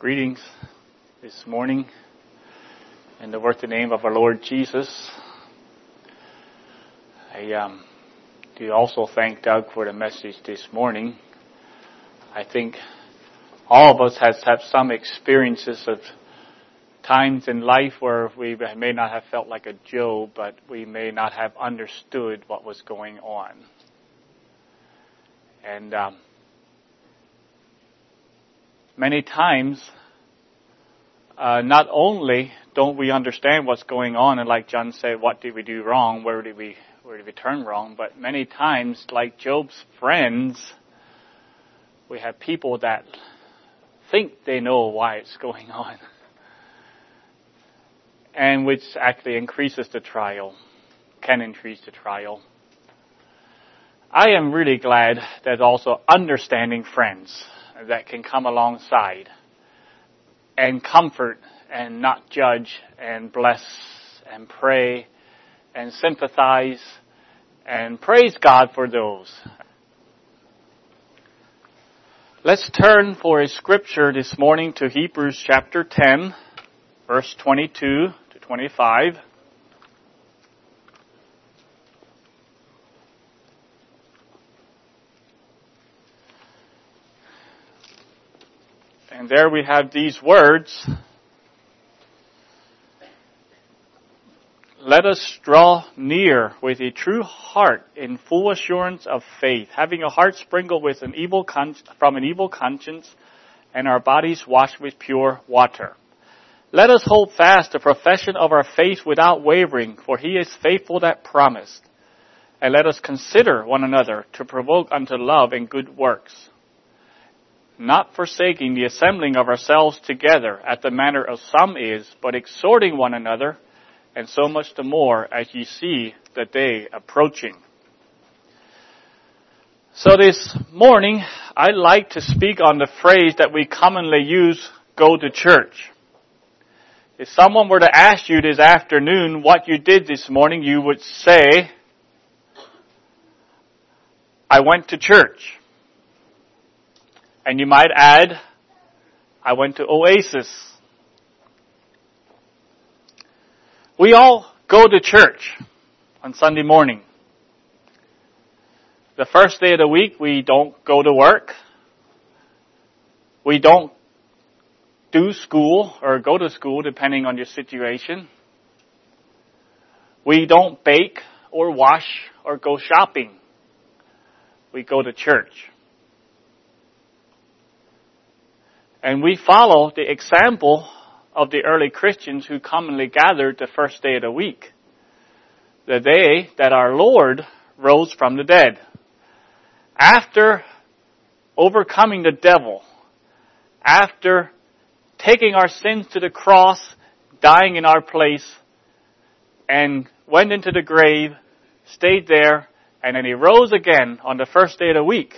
Greetings this morning in the worthy name of our Lord Jesus. I um, do also thank Doug for the message this morning. I think all of us has had some experiences of times in life where we may not have felt like a Job, but we may not have understood what was going on. And um, many times, uh, not only don't we understand what's going on, and like John said, what did we do wrong? Where did we where did we turn wrong? But many times, like Job's friends, we have people that think they know why it's going on, and which actually increases the trial, can increase the trial. I am really glad there's also understanding friends that can come alongside and comfort and not judge and bless and pray and sympathize and praise God for those. Let's turn for a scripture this morning to Hebrews chapter 10, verse 22 to 25. And there we have these words. Let us draw near with a true heart in full assurance of faith, having a heart sprinkled with an evil con- from an evil conscience and our bodies washed with pure water. Let us hold fast the profession of our faith without wavering, for he is faithful that promised. And let us consider one another to provoke unto love and good works not forsaking the assembling of ourselves together, at the manner of some is, but exhorting one another, and so much the more as ye see the day approaching. So this morning, I'd like to speak on the phrase that we commonly use, go to church. If someone were to ask you this afternoon what you did this morning, you would say, I went to church. And you might add, I went to Oasis. We all go to church on Sunday morning. The first day of the week, we don't go to work. We don't do school or go to school depending on your situation. We don't bake or wash or go shopping. We go to church. And we follow the example of the early Christians who commonly gathered the first day of the week. The day that our Lord rose from the dead. After overcoming the devil, after taking our sins to the cross, dying in our place, and went into the grave, stayed there, and then he rose again on the first day of the week.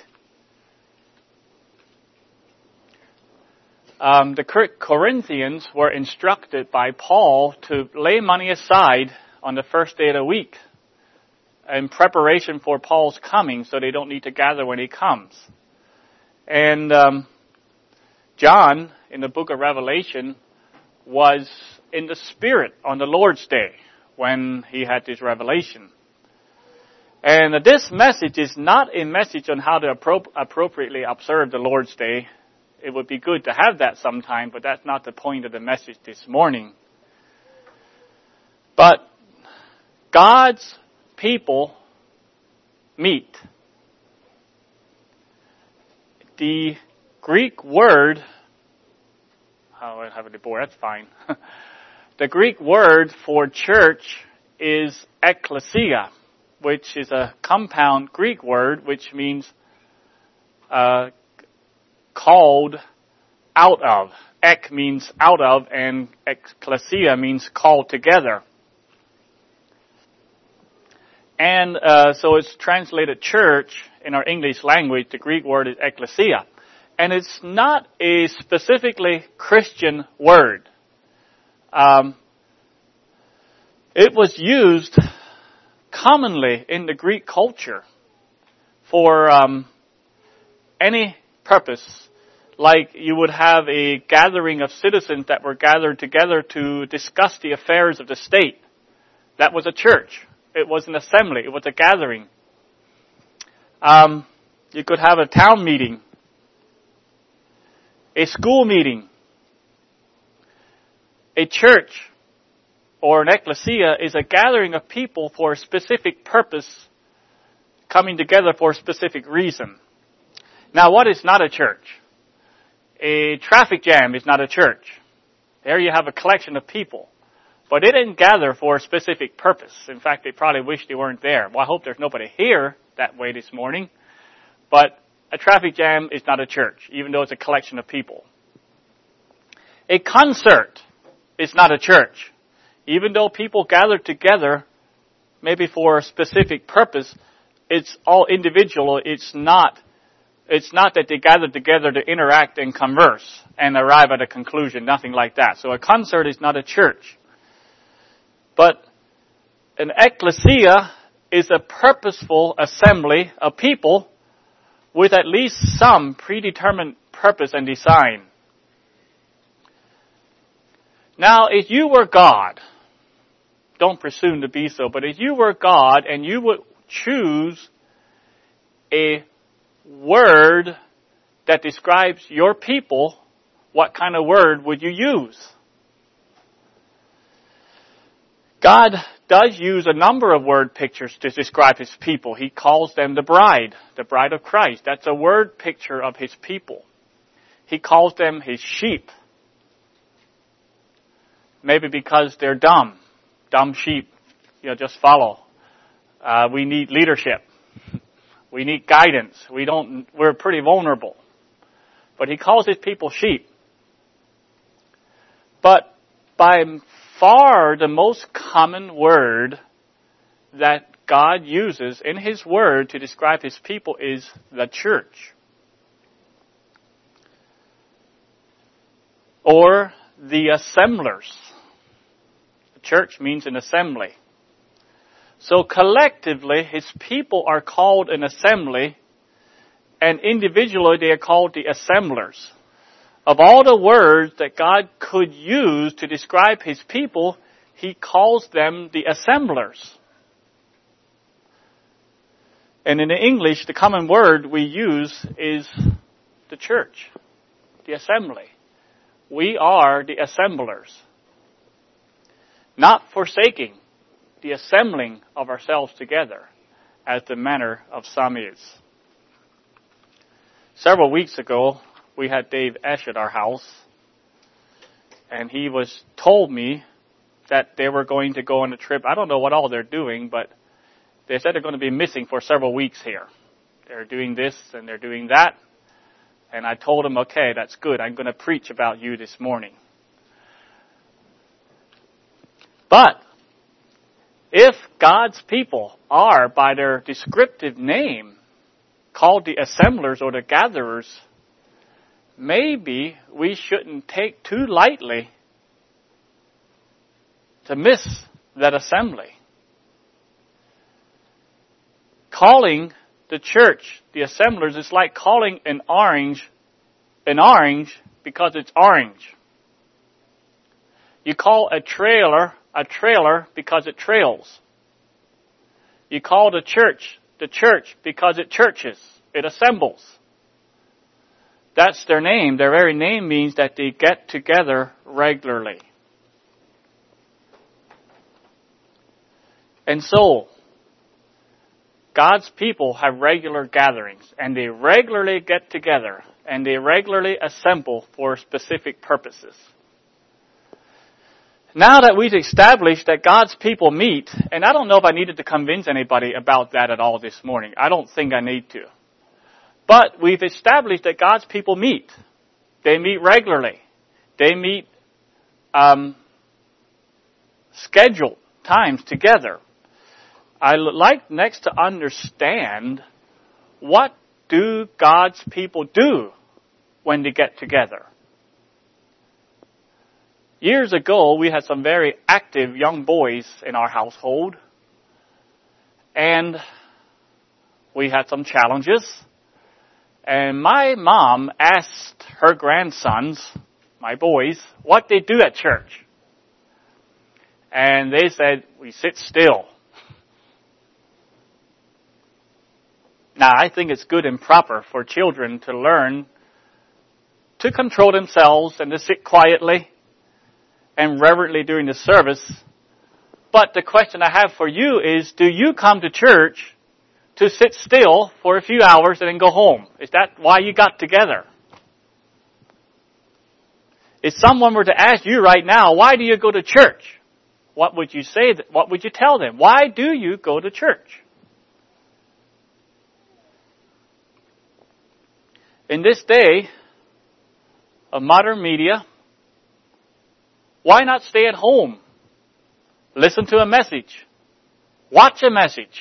Um, the Corinthians were instructed by Paul to lay money aside on the first day of the week in preparation for Paul's coming so they don't need to gather when he comes. And um, John, in the book of Revelation, was in the Spirit on the Lord's Day when he had this revelation. And this message is not a message on how to appro- appropriately observe the Lord's Day it would be good to have that sometime, but that's not the point of the message this morning. But God's people meet. The Greek word, oh, I have a board, that's fine. the Greek word for church is ecclesia, which is a compound Greek word which means uh, called out of. Ek means out of, and ecclesia means called together. And uh, so it's translated church in our English language. The Greek word is ecclesia. And it's not a specifically Christian word. Um, it was used commonly in the Greek culture for um, any purpose like you would have a gathering of citizens that were gathered together to discuss the affairs of the state. That was a church. It was an assembly. It was a gathering. Um, you could have a town meeting, a school meeting, a church, or an ecclesia is a gathering of people for a specific purpose, coming together for a specific reason. Now, what is not a church? A traffic jam is not a church. There you have a collection of people. But they didn't gather for a specific purpose. In fact, they probably wish they weren't there. Well, I hope there's nobody here that way this morning. But a traffic jam is not a church, even though it's a collection of people. A concert is not a church. Even though people gather together, maybe for a specific purpose, it's all individual. It's not, it's not that they gather together to interact and converse and arrive at a conclusion. Nothing like that. So a concert is not a church. But an ecclesia is a purposeful assembly of people with at least some predetermined purpose and design. Now, if you were God, don't presume to be so, but if you were God and you would choose a word that describes your people, what kind of word would you use? God does use a number of word pictures to describe His people. He calls them the bride, the bride of Christ. That's a word picture of His people. He calls them His sheep. Maybe because they're dumb. Dumb sheep. You know, just follow. Uh, we need leadership. We need guidance. We don't, we're pretty vulnerable. But he calls his people sheep. But by far the most common word that God uses in His Word to describe His people is the church. Or the assemblers. The church means an assembly. So collectively, His people are called an assembly, and individually they are called the assemblers. Of all the words that God could use to describe His people, He calls them the assemblers. And in English, the common word we use is the church, the assembly. We are the assemblers. Not forsaking the assembling of ourselves together, as the manner of some is. Several weeks ago, we had Dave Esch at our house, and he was told me that they were going to go on a trip. I don't know what all they're doing, but they said they're going to be missing for several weeks here. They're doing this and they're doing that. And I told him, okay, that's good. I'm going to preach about you this morning. But if God's people are by their descriptive name called the assemblers or the gatherers, maybe we shouldn't take too lightly to miss that assembly. Calling the church the assemblers is like calling an orange an orange because it's orange. You call a trailer a trailer because it trails. You call the church the church because it churches. It assembles. That's their name. Their very name means that they get together regularly. And so, God's people have regular gatherings, and they regularly get together, and they regularly assemble for specific purposes. Now that we've established that God's people meet, and I don't know if I needed to convince anybody about that at all this morning. I don't think I need to. But we've established that God's people meet. They meet regularly. They meet um, scheduled times together. I like next to understand what do God's people do when they get together. Years ago, we had some very active young boys in our household, and we had some challenges And my mom asked her grandsons, my boys, what they do at church. And they said, we sit still. Now, I think it's good and proper for children to learn to control themselves and to sit quietly and reverently during the service. But the question I have for you is, do you come to church to sit still for a few hours and then go home? Is that why you got together? If someone were to ask you right now, why do you go to church? What would you say? What would you tell them? Why do you go to church? In this day of modern media, why not stay at home? Listen to a message. Watch a message.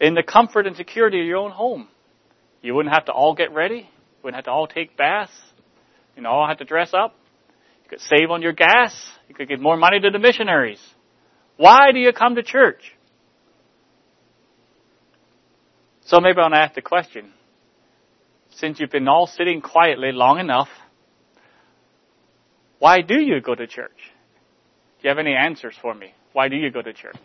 In the comfort and security of your own home. You wouldn't have to all get ready. You wouldn't have to all take baths. You know, all have to dress up. You could save on your gas. You could give more money to the missionaries. Why do you come to church? So maybe I'll ask the question. Since you've been all sitting quietly long enough, why do you go to church? Do you have any answers for me? Why do you go to church?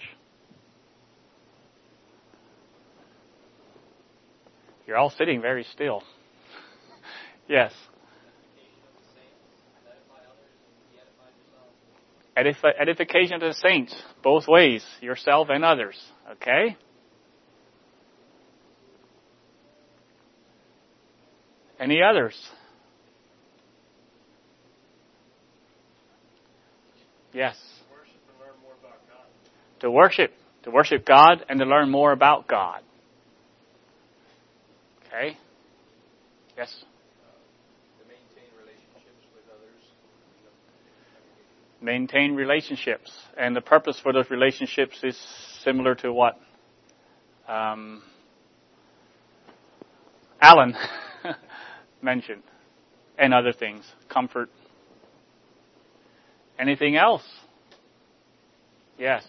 You're all sitting very still. yes. edification of the saints, both ways, yourself and others. Okay? Any others? Yes. To worship, to worship God and to learn more about God. Okay? Yes? maintain relationships. With others. Maintain relationships. And the purpose for those relationships is similar to what um, Alan mentioned, and other things. Comfort. Anything else? Yes.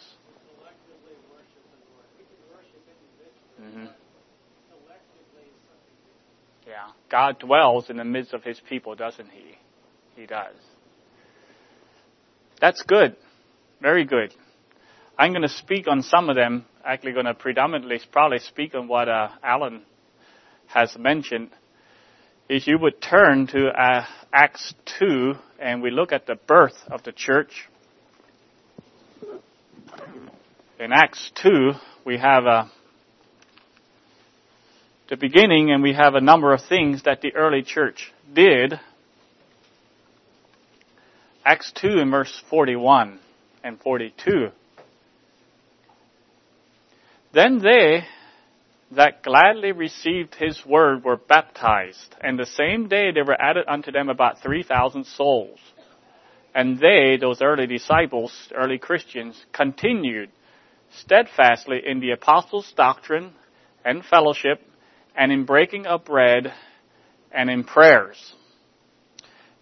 Mm-hmm. Yeah. God dwells in the midst of his people, doesn't he? He does. That's good. Very good. I'm going to speak on some of them. Actually, going to predominantly probably speak on what uh, Alan has mentioned. If you would turn to uh, Acts 2 and we look at the birth of the church. In Acts 2, we have uh, the beginning and we have a number of things that the early church did Acts 2 in verse 41 and 42. Then they that gladly received his word were baptized, and the same day there were added unto them about 3,000 souls. And they, those early disciples, early Christians, continued steadfastly in the apostles' doctrine and fellowship, and in breaking of bread, and in prayers.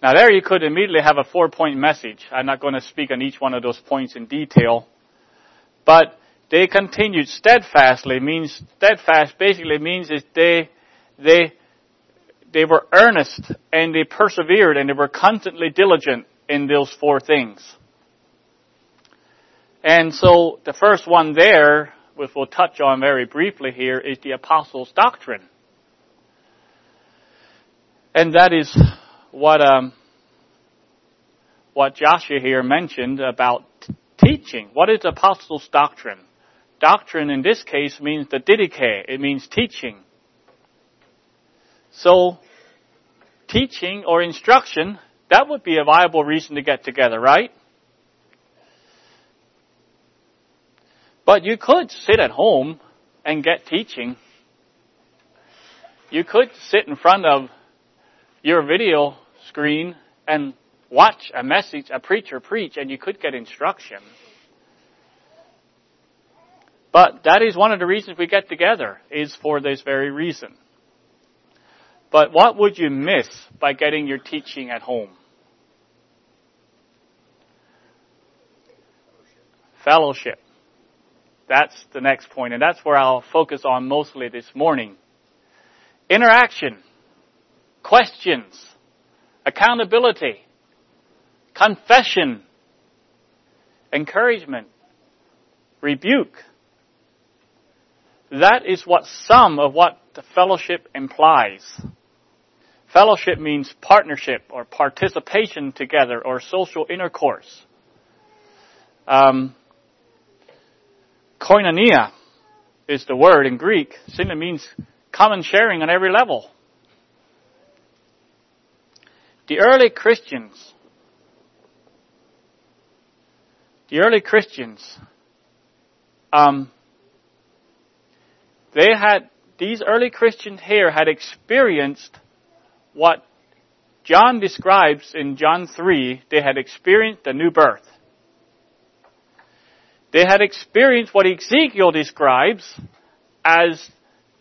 Now there you could immediately have a four point message. I'm not going to speak on each one of those points in detail. But they continued steadfastly means steadfast basically means is they they they were earnest and they persevered and they were constantly diligent in those four things. And so the first one there, which we'll touch on very briefly here, is the apostles' doctrine. And that is what um, what Joshua here mentioned about t- teaching. What is apostles' doctrine? Doctrine in this case means the didache. It means teaching. So, teaching or instruction, that would be a viable reason to get together, right? But you could sit at home and get teaching. You could sit in front of your video screen and watch a message, a preacher preach, and you could get instruction. But that is one of the reasons we get together, is for this very reason. But what would you miss by getting your teaching at home? Fellowship. That's the next point, and that's where I'll focus on mostly this morning. Interaction, questions, accountability, confession, encouragement, rebuke. That is what some of what the fellowship implies. Fellowship means partnership or participation together or social intercourse. Um, koinonia is the word in Greek. Simply means common sharing on every level. The early Christians, the early Christians, um, they had, these early Christians here had experienced what John describes in John 3. They had experienced the new birth. They had experienced what Ezekiel describes as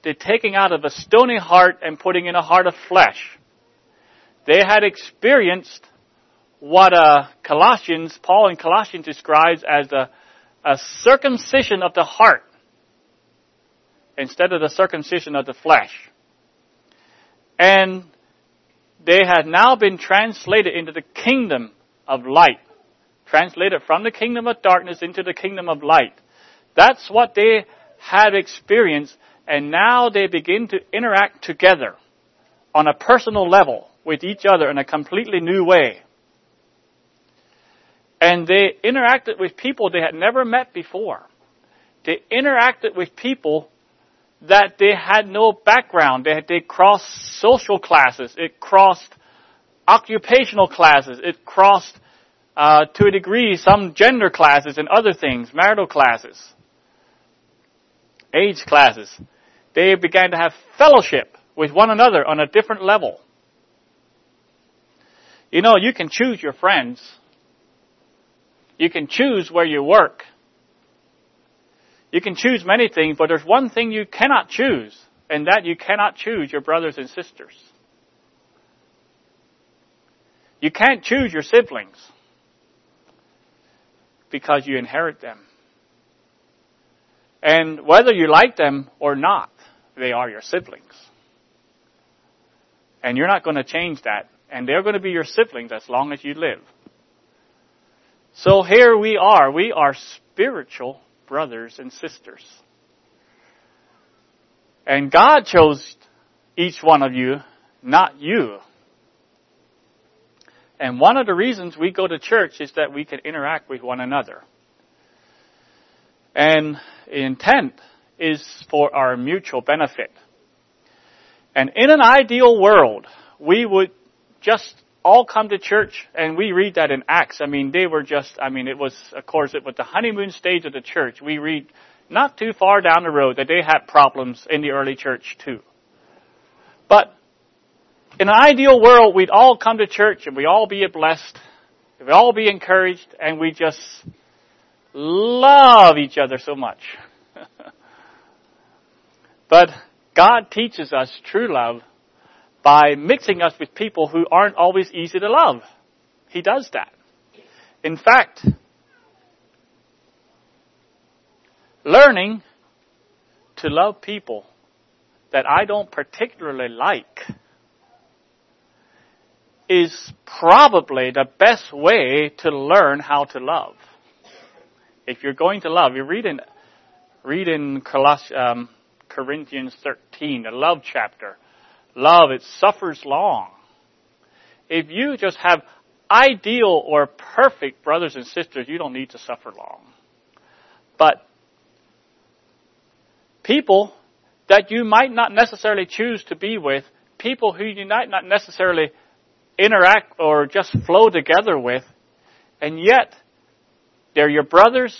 the taking out of a stony heart and putting in a heart of flesh. They had experienced what uh, Colossians, Paul in Colossians describes as a, a circumcision of the heart instead of the circumcision of the flesh. And they had now been translated into the kingdom of light translated from the kingdom of darkness into the kingdom of light. That's what they had experienced, and now they begin to interact together on a personal level with each other in a completely new way. And they interacted with people they had never met before. They interacted with people that they had no background. They, they crossed social classes. It crossed occupational classes. It crossed uh, to a degree, some gender classes and other things, marital classes, age classes. They began to have fellowship with one another on a different level. You know, you can choose your friends. You can choose where you work. You can choose many things, but there's one thing you cannot choose, and that you cannot choose your brothers and sisters. You can't choose your siblings because you inherit them. And whether you like them or not, they are your siblings. And you're not going to change that. And they're going to be your siblings as long as you live. So here we are. We are spiritual brothers and sisters. And God chose each one of you, not you. And one of the reasons we go to church is that we can interact with one another. And intent is for our mutual benefit. And in an ideal world, we would just all come to church and we read that in Acts. I mean, they were just, I mean, it was, of course, it was the honeymoon stage of the church. We read not too far down the road that they had problems in the early church too. But in an ideal world, we'd all come to church and we all be blessed, we'd all be encouraged, and we just love each other so much. but God teaches us true love by mixing us with people who aren't always easy to love. He does that. In fact, learning to love people that I don't particularly like is probably the best way to learn how to love. If you're going to love, you read in, read in Coloss- um, Corinthians 13, the love chapter. Love, it suffers long. If you just have ideal or perfect brothers and sisters, you don't need to suffer long. But people that you might not necessarily choose to be with, people who you might not necessarily interact or just flow together with, and yet they're your brothers,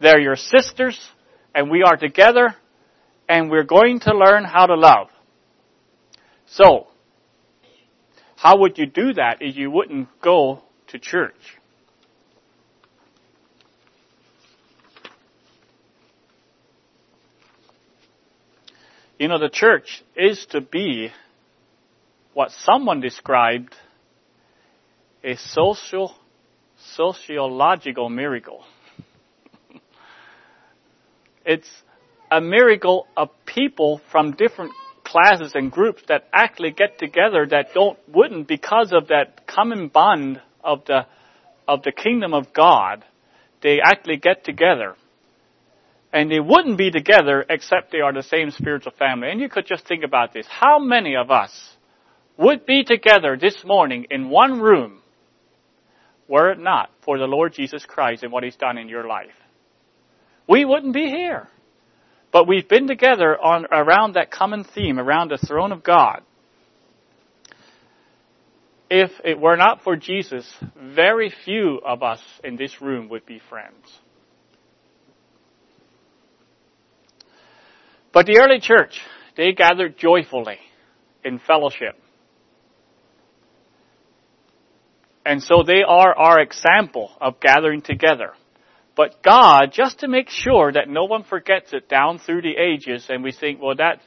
they're your sisters, and we are together, and we're going to learn how to love. So, how would you do that if you wouldn't go to church? You know, the church is to be what someone described a social, sociological miracle. it's a miracle of people from different classes and groups that actually get together that don't wouldn't because of that common bond of the of the kingdom of God. They actually get together. And they wouldn't be together except they are the same spiritual family. And you could just think about this. How many of us would be together this morning in one room were it not for the Lord Jesus Christ and what He's done in your life? We wouldn't be here. But we've been together on, around that common theme, around the throne of God. If it were not for Jesus, very few of us in this room would be friends. But the early church, they gathered joyfully in fellowship. And so they are our example of gathering together. But God, just to make sure that no one forgets it down through the ages, and we think, well, that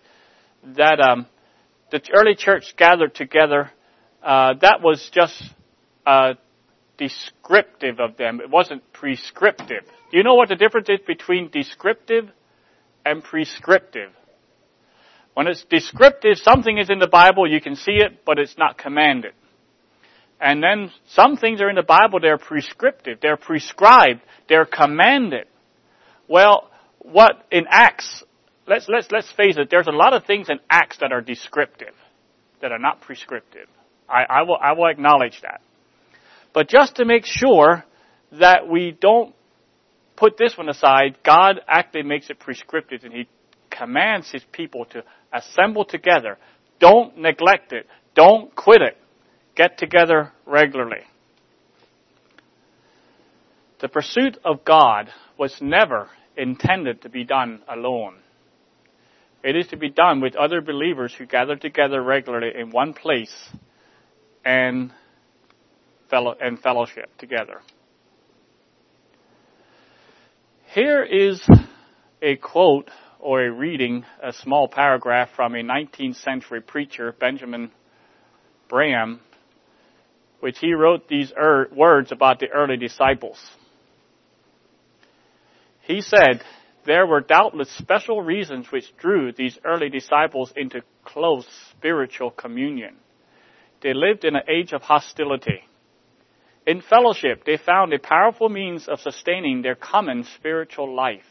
that um, the early church gathered together, uh, that was just uh, descriptive of them. It wasn't prescriptive. Do you know what the difference is between descriptive and prescriptive? When it's descriptive, something is in the Bible, you can see it, but it's not commanded. And then some things are in the Bible, they're prescriptive, they're prescribed, they're commanded. Well, what in Acts, let's, let's, let's face it, there's a lot of things in Acts that are descriptive, that are not prescriptive. I, I will, I will acknowledge that. But just to make sure that we don't put this one aside, God actually makes it prescriptive and He commands His people to assemble together. Don't neglect it. Don't quit it get together regularly. The pursuit of God was never intended to be done alone. It is to be done with other believers who gather together regularly in one place and fellow and fellowship together. Here is a quote or a reading, a small paragraph from a 19th century preacher, Benjamin Bram, which he wrote these er- words about the early disciples. He said, there were doubtless special reasons which drew these early disciples into close spiritual communion. They lived in an age of hostility. In fellowship, they found a powerful means of sustaining their common spiritual life.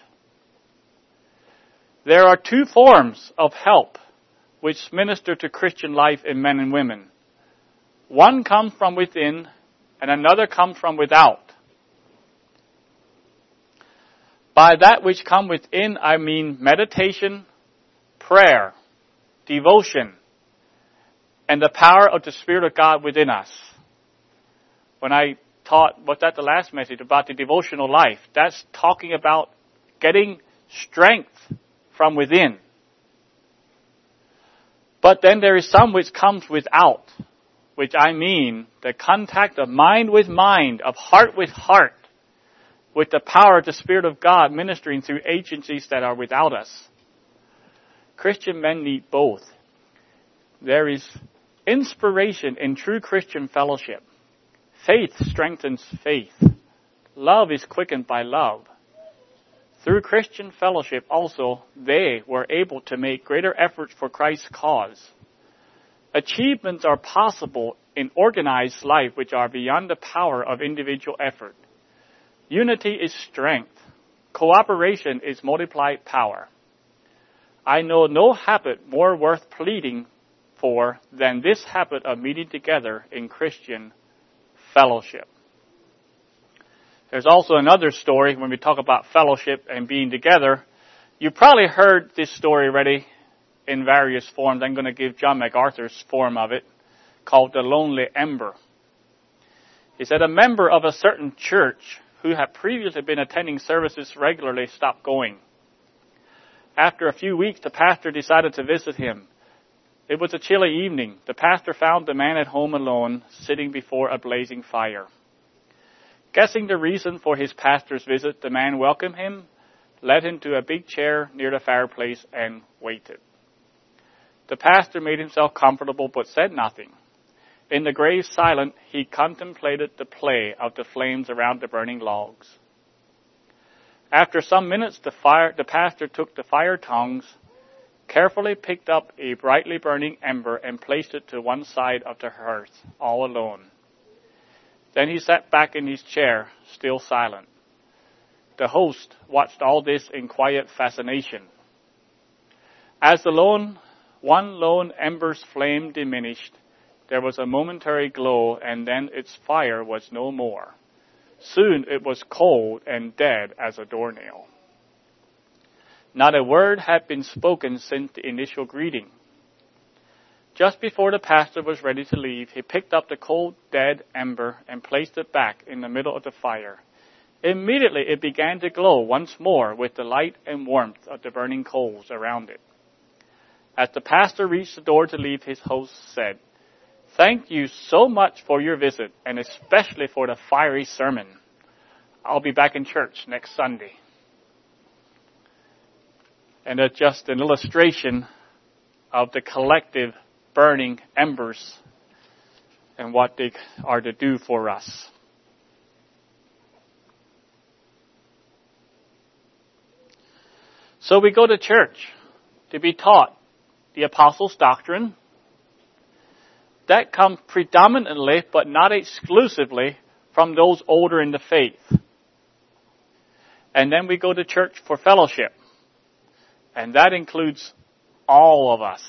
There are two forms of help which minister to Christian life in men and women. One comes from within and another comes from without. By that which come within, I mean meditation, prayer, devotion, and the power of the Spirit of God within us. When I taught, was that the last message about the devotional life? That's talking about getting strength from within. But then there is some which comes without which I mean the contact of mind with mind, of heart with heart, with the power of the Spirit of God ministering through agencies that are without us. Christian men need both. There is inspiration in true Christian fellowship. Faith strengthens faith. Love is quickened by love. Through Christian fellowship also, they were able to make greater efforts for Christ's cause Achievements are possible in organized life which are beyond the power of individual effort. Unity is strength. Cooperation is multiplied power. I know no habit more worth pleading for than this habit of meeting together in Christian fellowship. There's also another story when we talk about fellowship and being together. You probably heard this story already in various forms. I'm going to give John MacArthur's form of it called the Lonely Ember. He said a member of a certain church who had previously been attending services regularly stopped going. After a few weeks, the pastor decided to visit him. It was a chilly evening. The pastor found the man at home alone, sitting before a blazing fire. Guessing the reason for his pastor's visit, the man welcomed him, led him to a big chair near the fireplace, and waited. The pastor made himself comfortable but said nothing. In the grave silence, he contemplated the play of the flames around the burning logs. After some minutes, the, fire, the pastor took the fire tongs, carefully picked up a brightly burning ember, and placed it to one side of the hearth, all alone. Then he sat back in his chair, still silent. The host watched all this in quiet fascination. As the lone, one lone ember's flame diminished, there was a momentary glow, and then its fire was no more. Soon it was cold and dead as a doornail. Not a word had been spoken since the initial greeting. Just before the pastor was ready to leave, he picked up the cold, dead ember and placed it back in the middle of the fire. Immediately it began to glow once more with the light and warmth of the burning coals around it. As the pastor reached the door to leave, his host said, Thank you so much for your visit and especially for the fiery sermon. I'll be back in church next Sunday. And that's just an illustration of the collective burning embers and what they are to do for us. So we go to church to be taught the apostles' doctrine. That comes predominantly, but not exclusively, from those older in the faith. And then we go to church for fellowship. And that includes all of us.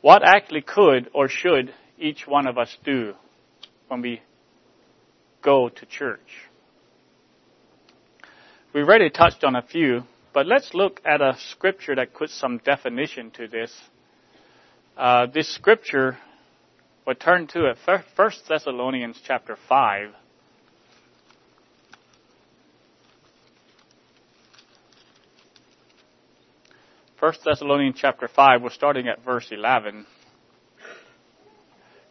What actually could or should each one of us do when we go to church? We've already touched on a few, but let's look at a scripture that puts some definition to this. Uh, this scripture, we'll turn to it. First Thessalonians chapter 5. First Thessalonians chapter 5, we're starting at verse 11.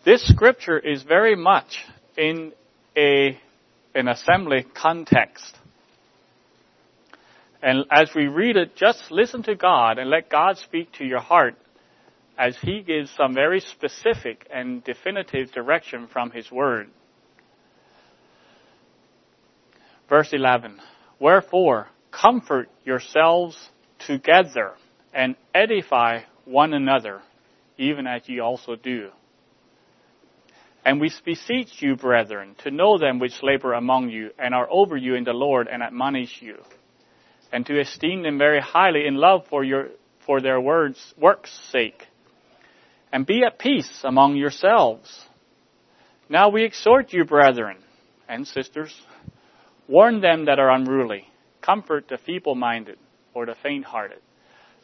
This scripture is very much in a, an assembly context. And as we read it, just listen to God and let God speak to your heart as He gives some very specific and definitive direction from His Word. Verse 11. Wherefore, comfort yourselves together and edify one another, even as ye also do. And we beseech you, brethren, to know them which labor among you, and are over you in the Lord, and admonish you, and to esteem them very highly in love for your for their words works' sake. And be at peace among yourselves. Now we exhort you, brethren and sisters, warn them that are unruly, comfort the feeble minded or the faint hearted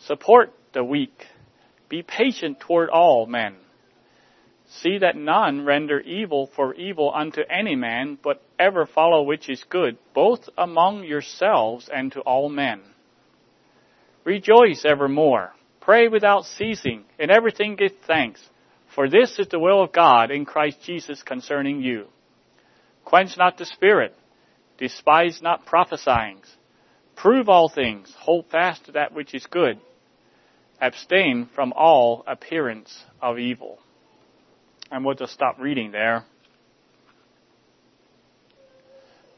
Support the weak. Be patient toward all men. See that none render evil for evil unto any man, but ever follow which is good, both among yourselves and to all men. Rejoice evermore. Pray without ceasing. In everything give thanks. For this is the will of God in Christ Jesus concerning you. Quench not the spirit. Despise not prophesying. Prove all things. Hold fast to that which is good abstain from all appearance of evil. And we'll just stop reading there.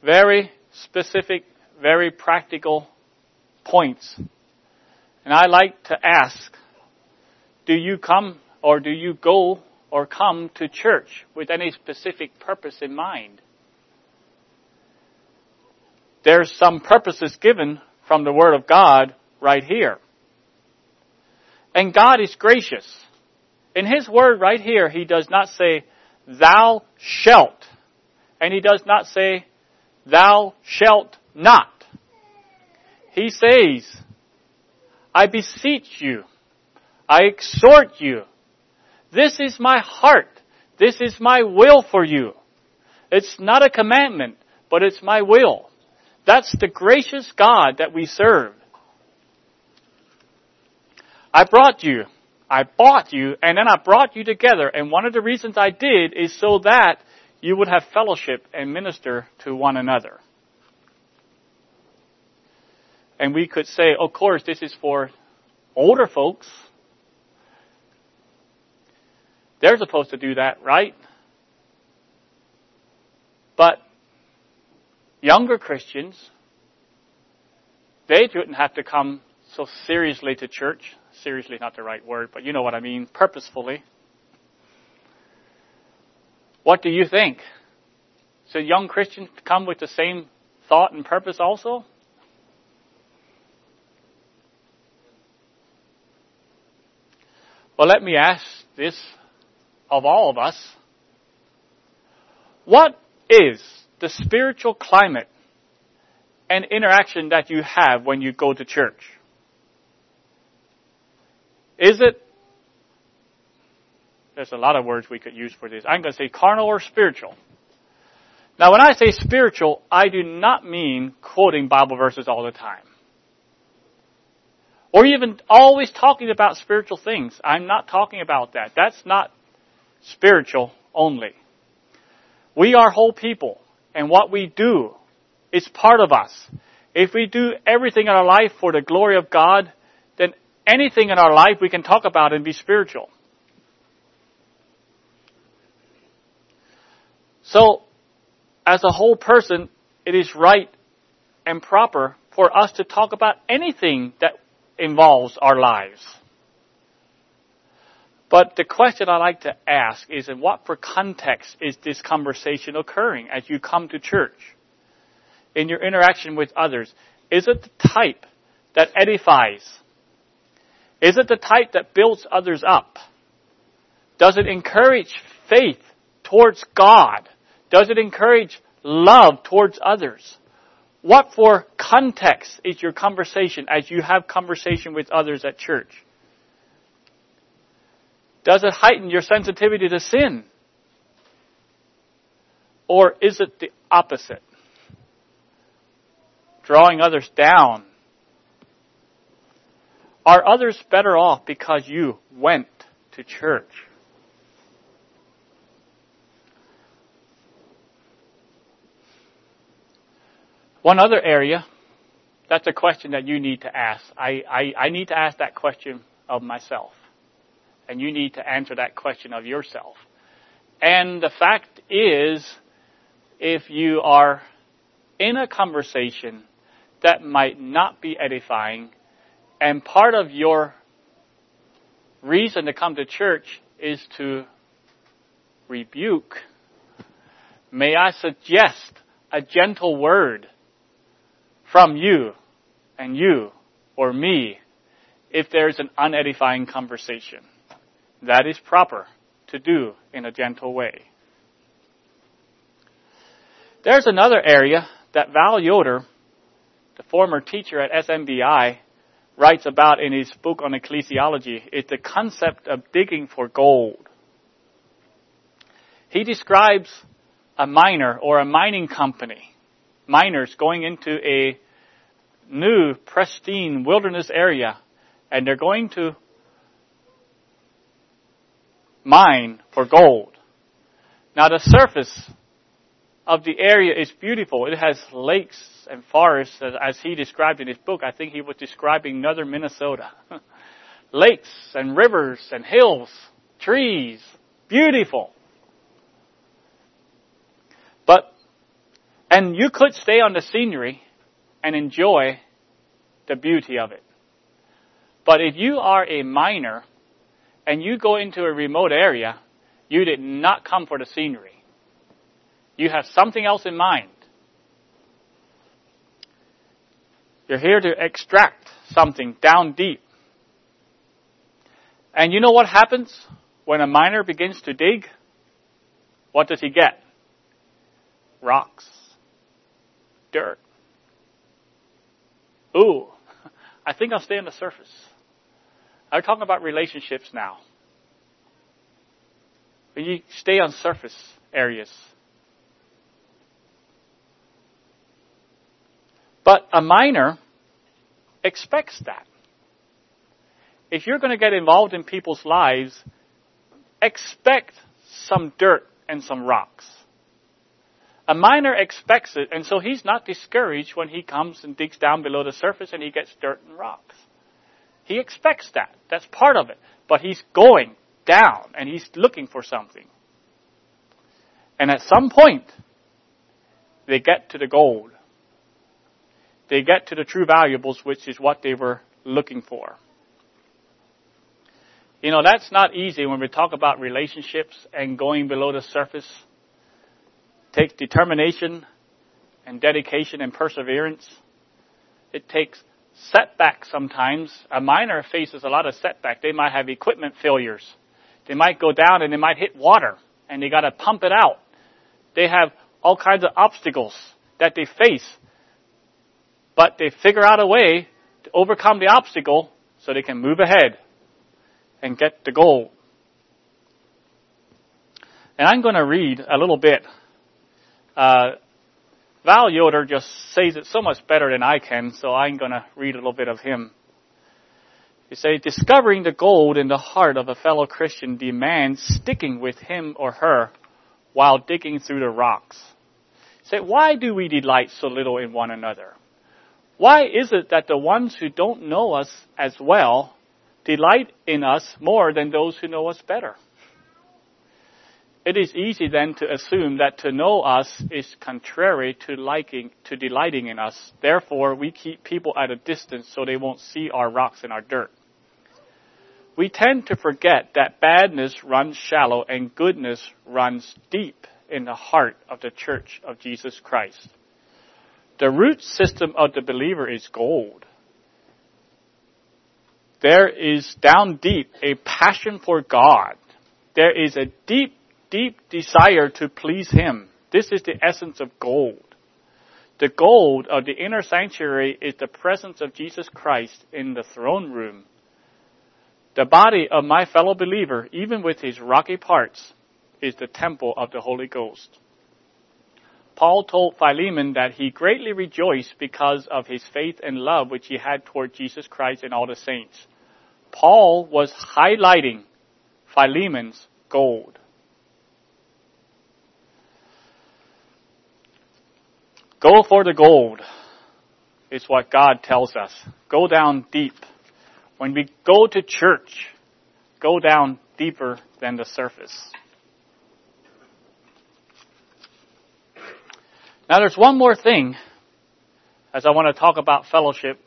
Very specific, very practical points. And I like to ask, do you come or do you go or come to church with any specific purpose in mind? There's some purposes given from the Word of God right here. And God is gracious. In His word right here, He does not say, thou shalt. And He does not say, thou shalt not. He says, I beseech you. I exhort you. This is my heart. This is my will for you. It's not a commandment, but it's my will. That's the gracious God that we serve. I brought you. I bought you and then I brought you together. And one of the reasons I did is so that you would have fellowship and minister to one another. And we could say, of course, this is for older folks. They're supposed to do that, right? But younger Christians, they shouldn't have to come so seriously to church. Seriously, not the right word, but you know what I mean, purposefully. What do you think? Should young Christians come with the same thought and purpose also? Well, let me ask this of all of us. What is the spiritual climate and interaction that you have when you go to church? Is it, there's a lot of words we could use for this. I'm going to say carnal or spiritual. Now when I say spiritual, I do not mean quoting Bible verses all the time. Or even always talking about spiritual things. I'm not talking about that. That's not spiritual only. We are whole people, and what we do is part of us. If we do everything in our life for the glory of God, anything in our life we can talk about and be spiritual. So, as a whole person, it is right and proper for us to talk about anything that involves our lives. But the question I like to ask is in what for context is this conversation occurring as you come to church? In your interaction with others, is it the type that edifies? Is it the type that builds others up? Does it encourage faith towards God? Does it encourage love towards others? What for context is your conversation as you have conversation with others at church? Does it heighten your sensitivity to sin? Or is it the opposite? Drawing others down. Are others better off because you went to church? One other area, that's a question that you need to ask. I, I, I need to ask that question of myself. And you need to answer that question of yourself. And the fact is, if you are in a conversation that might not be edifying, and part of your reason to come to church is to rebuke, may I suggest a gentle word from you and you or me if there's an unedifying conversation. That is proper to do in a gentle way. There's another area that Val Yoder, the former teacher at SMBI, writes about in his book on ecclesiology. is the concept of digging for gold. He describes a miner or a mining company, miners going into a new, pristine wilderness area, and they're going to mine for gold. Now the surface of the area is beautiful. It has lakes and forests, as he described in his book. I think he was describing northern Minnesota. lakes and rivers and hills, trees, beautiful. But, and you could stay on the scenery and enjoy the beauty of it. But if you are a miner and you go into a remote area, you did not come for the scenery. You have something else in mind. You're here to extract something down deep. And you know what happens when a miner begins to dig? What does he get? Rocks. Dirt. Ooh, I think I'll stay on the surface. I'm talking about relationships now. When you stay on surface areas. But a miner expects that. If you're going to get involved in people's lives, expect some dirt and some rocks. A miner expects it, and so he's not discouraged when he comes and digs down below the surface and he gets dirt and rocks. He expects that. That's part of it. But he's going down and he's looking for something. And at some point, they get to the gold. They get to the true valuables, which is what they were looking for. You know, that's not easy when we talk about relationships and going below the surface. It takes determination and dedication and perseverance. It takes setbacks sometimes. A miner faces a lot of setback. They might have equipment failures. They might go down and they might hit water and they gotta pump it out. They have all kinds of obstacles that they face. But they figure out a way to overcome the obstacle so they can move ahead and get the goal. And I'm going to read a little bit. Uh, Val Yoder just says it so much better than I can, so I'm going to read a little bit of him. He says, discovering the gold in the heart of a fellow Christian demands sticking with him or her while digging through the rocks. He said, why do we delight so little in one another? Why is it that the ones who don't know us as well delight in us more than those who know us better. It is easy then to assume that to know us is contrary to liking, to delighting in us. Therefore, we keep people at a distance so they won't see our rocks and our dirt. We tend to forget that badness runs shallow and goodness runs deep in the heart of the church of Jesus Christ. The root system of the believer is gold there is down deep a passion for God. There is a deep, deep desire to please Him. This is the essence of gold. The gold of the inner sanctuary is the presence of Jesus Christ in the throne room. The body of my fellow believer, even with his rocky parts, is the temple of the Holy Ghost. Paul told Philemon that he greatly rejoiced because of his faith and love which he had toward Jesus Christ and all the saints. Paul was highlighting Philemon's gold. Go for the gold is what God tells us. Go down deep. When we go to church, go down deeper than the surface. Now there's one more thing as I want to talk about fellowship.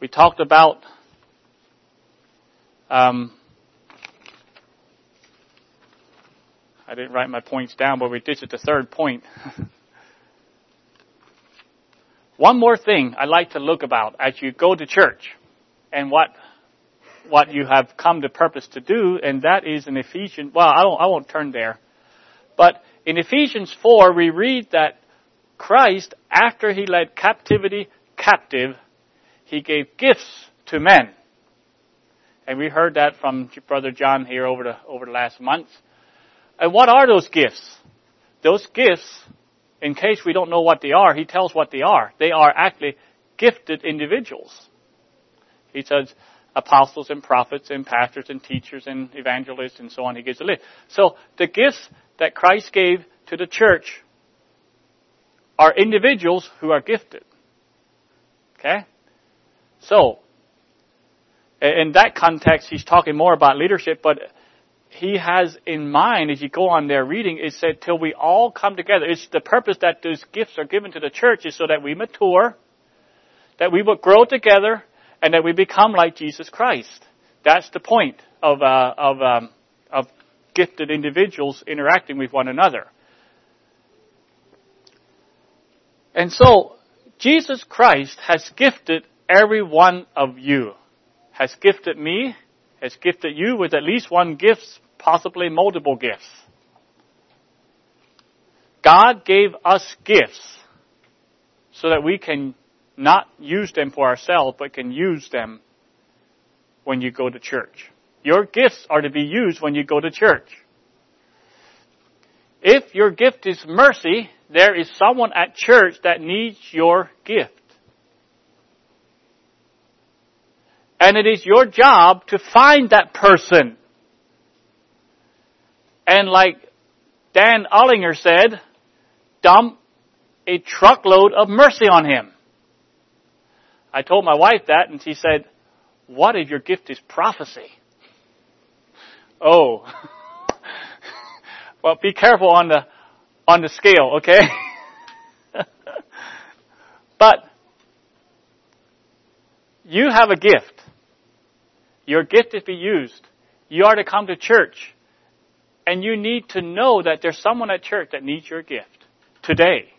We talked about um, I didn't write my points down, but we did it the third point. One more thing I'd like to look about as you go to church and what what you have come to purpose to do, and that is in Ephesians. Well, I don't. I won't turn there, but in Ephesians four we read that Christ, after he led captivity captive, he gave gifts to men. And we heard that from Brother John here over the, over the last month. And what are those gifts? Those gifts, in case we don't know what they are, he tells what they are. They are actually gifted individuals. He says apostles and prophets and pastors and teachers and evangelists and so on. He gives a list. So the gifts that Christ gave to the church are individuals who are gifted. Okay? So, in that context, he's talking more about leadership, but he has in mind, as you go on there reading, it said, till we all come together. It's the purpose that those gifts are given to the church is so that we mature, that we will grow together, and that we become like Jesus Christ. That's the point of, uh, of, um, of gifted individuals interacting with one another. And so, Jesus Christ has gifted every one of you has gifted me, has gifted you with at least one gift, possibly multiple gifts. God gave us gifts so that we can not use them for ourselves, but can use them when you go to church. Your gifts are to be used when you go to church. If your gift is mercy, there is someone at church that needs your gift. And it is your job to find that person. And like Dan Ollinger said, dump a truckload of mercy on him. I told my wife that and she said, what if your gift is prophecy? Oh. well, be careful on the, on the scale, okay? But, you have a gift. Your gift is to be used. You are to come to church. And you need to know that there's someone at church that needs your gift today.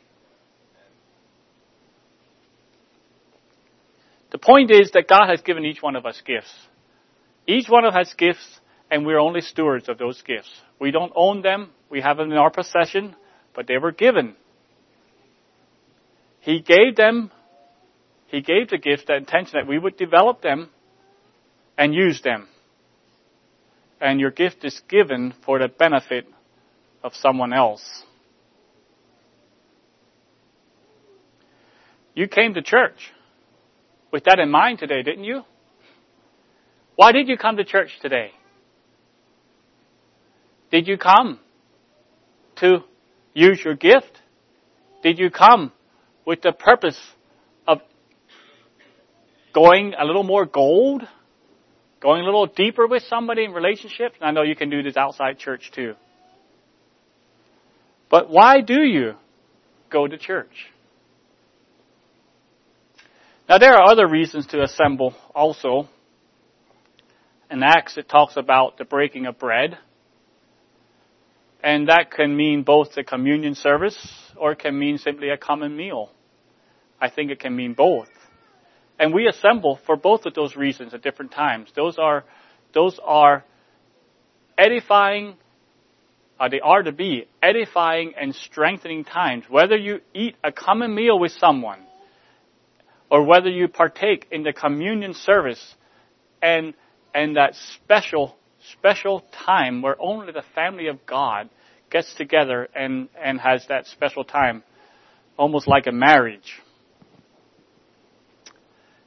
The point is that God has given each one of us gifts. Each one of us has gifts, and we're only stewards of those gifts. We don't own them, we have them in our possession, but they were given. He gave them, He gave the gifts the intention that we would develop them and use them. And your gift is given for the benefit of someone else. You came to church with that in mind today, didn't you? Why did you come to church today? Did you come to use your gift? Did you come with the purpose of going a little more gold? Going a little deeper with somebody in relationships? I know you can do this outside church too. But why do you go to church? Now there are other reasons to assemble also. In Acts it talks about the breaking of bread. And that can mean both the communion service or it can mean simply a common meal. I think it can mean both. And we assemble for both of those reasons at different times. Those are, those are edifying, uh, they are to be edifying and strengthening times. Whether you eat a common meal with someone, or whether you partake in the communion service and, and that special, special time where only the family of God gets together and, and has that special time, almost like a marriage.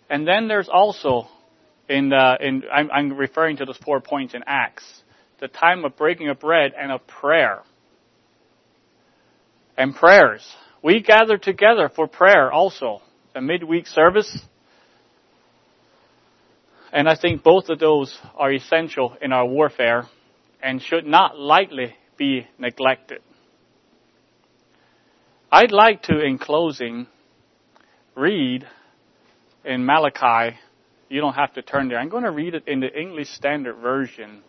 And then there's also in the, in, I'm, I'm referring to those four points in Acts, the time of breaking of bread and of prayer. And prayers. We gather together for prayer also a midweek service. And I think both of those are essential in our warfare and should not lightly be neglected. I'd like to, in closing, read in Malachi. You don't have to turn there. I'm going to read it in the English Standard Version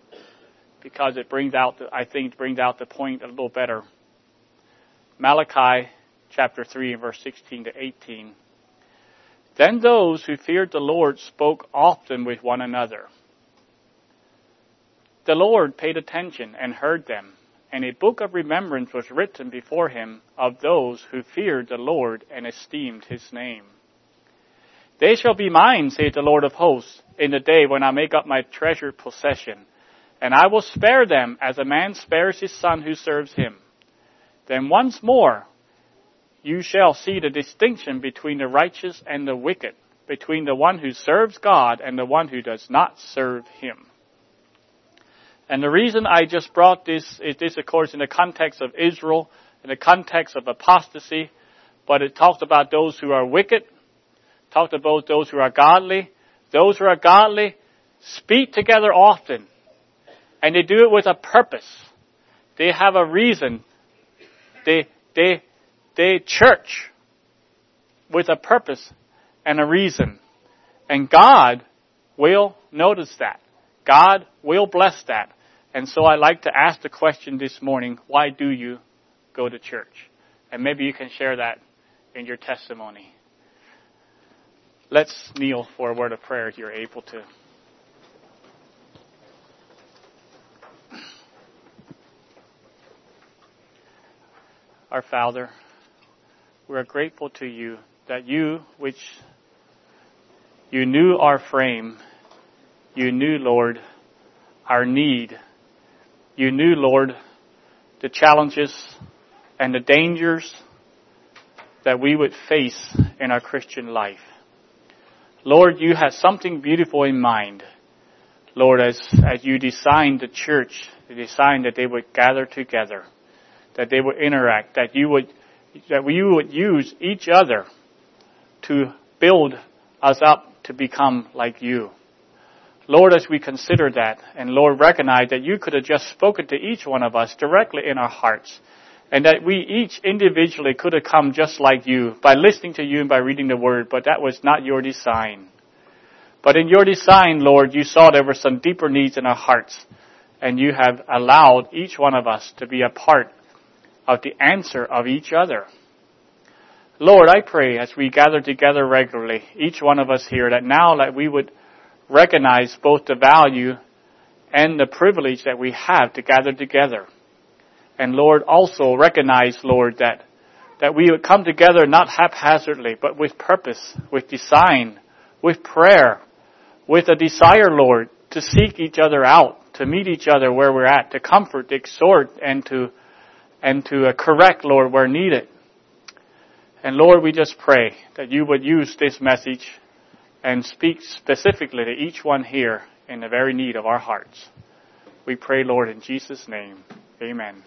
because it brings out, the, I think, brings out the point a little better. Malachi chapter 3 and verse 16 to 18. Then those who feared the Lord spoke often with one another. The Lord paid attention and heard them, and a book of remembrance was written before him of those who feared the Lord and esteemed his name. They shall be mine, saith the Lord of hosts, in the day when I make up my treasured possession, and I will spare them as a man spares his son who serves him. Then once more you shall see the distinction between the righteous and the wicked, between the one who serves God and the one who does not serve Him. And the reason I just brought this is this, of course, in the context of Israel, in the context of apostasy, but it talks about those who are wicked, talked about those who are godly. Those who are godly speak together often, and they do it with a purpose. They have a reason. They, they, they church with a purpose and a reason. And God will notice that. God will bless that. And so I like to ask the question this morning, why do you go to church? And maybe you can share that in your testimony. Let's kneel for a word of prayer if you're able to. Our Father, we are grateful to you that you, which you knew our frame, you knew, Lord, our need. You knew, Lord, the challenges and the dangers that we would face in our Christian life. Lord, you had something beautiful in mind. Lord, as, as you designed the church, you designed that they would gather together, that they would interact, that you would that we would use each other to build us up to become like you. Lord, as we consider that, and Lord, recognize that you could have just spoken to each one of us directly in our hearts, and that we each individually could have come just like you by listening to you and by reading the word, but that was not your design. But in your design, Lord, you saw there were some deeper needs in our hearts, and you have allowed each one of us to be a part of the answer of each other. Lord, I pray as we gather together regularly, each one of us here, that now that we would recognize both the value and the privilege that we have to gather together. And Lord, also recognize, Lord, that, that we would come together not haphazardly, but with purpose, with design, with prayer, with a desire, Lord, to seek each other out, to meet each other where we're at, to comfort, to exhort, and to, and to uh, correct, Lord, where needed. And Lord, we just pray that you would use this message and speak specifically to each one here in the very need of our hearts. We pray, Lord, in Jesus' name. Amen.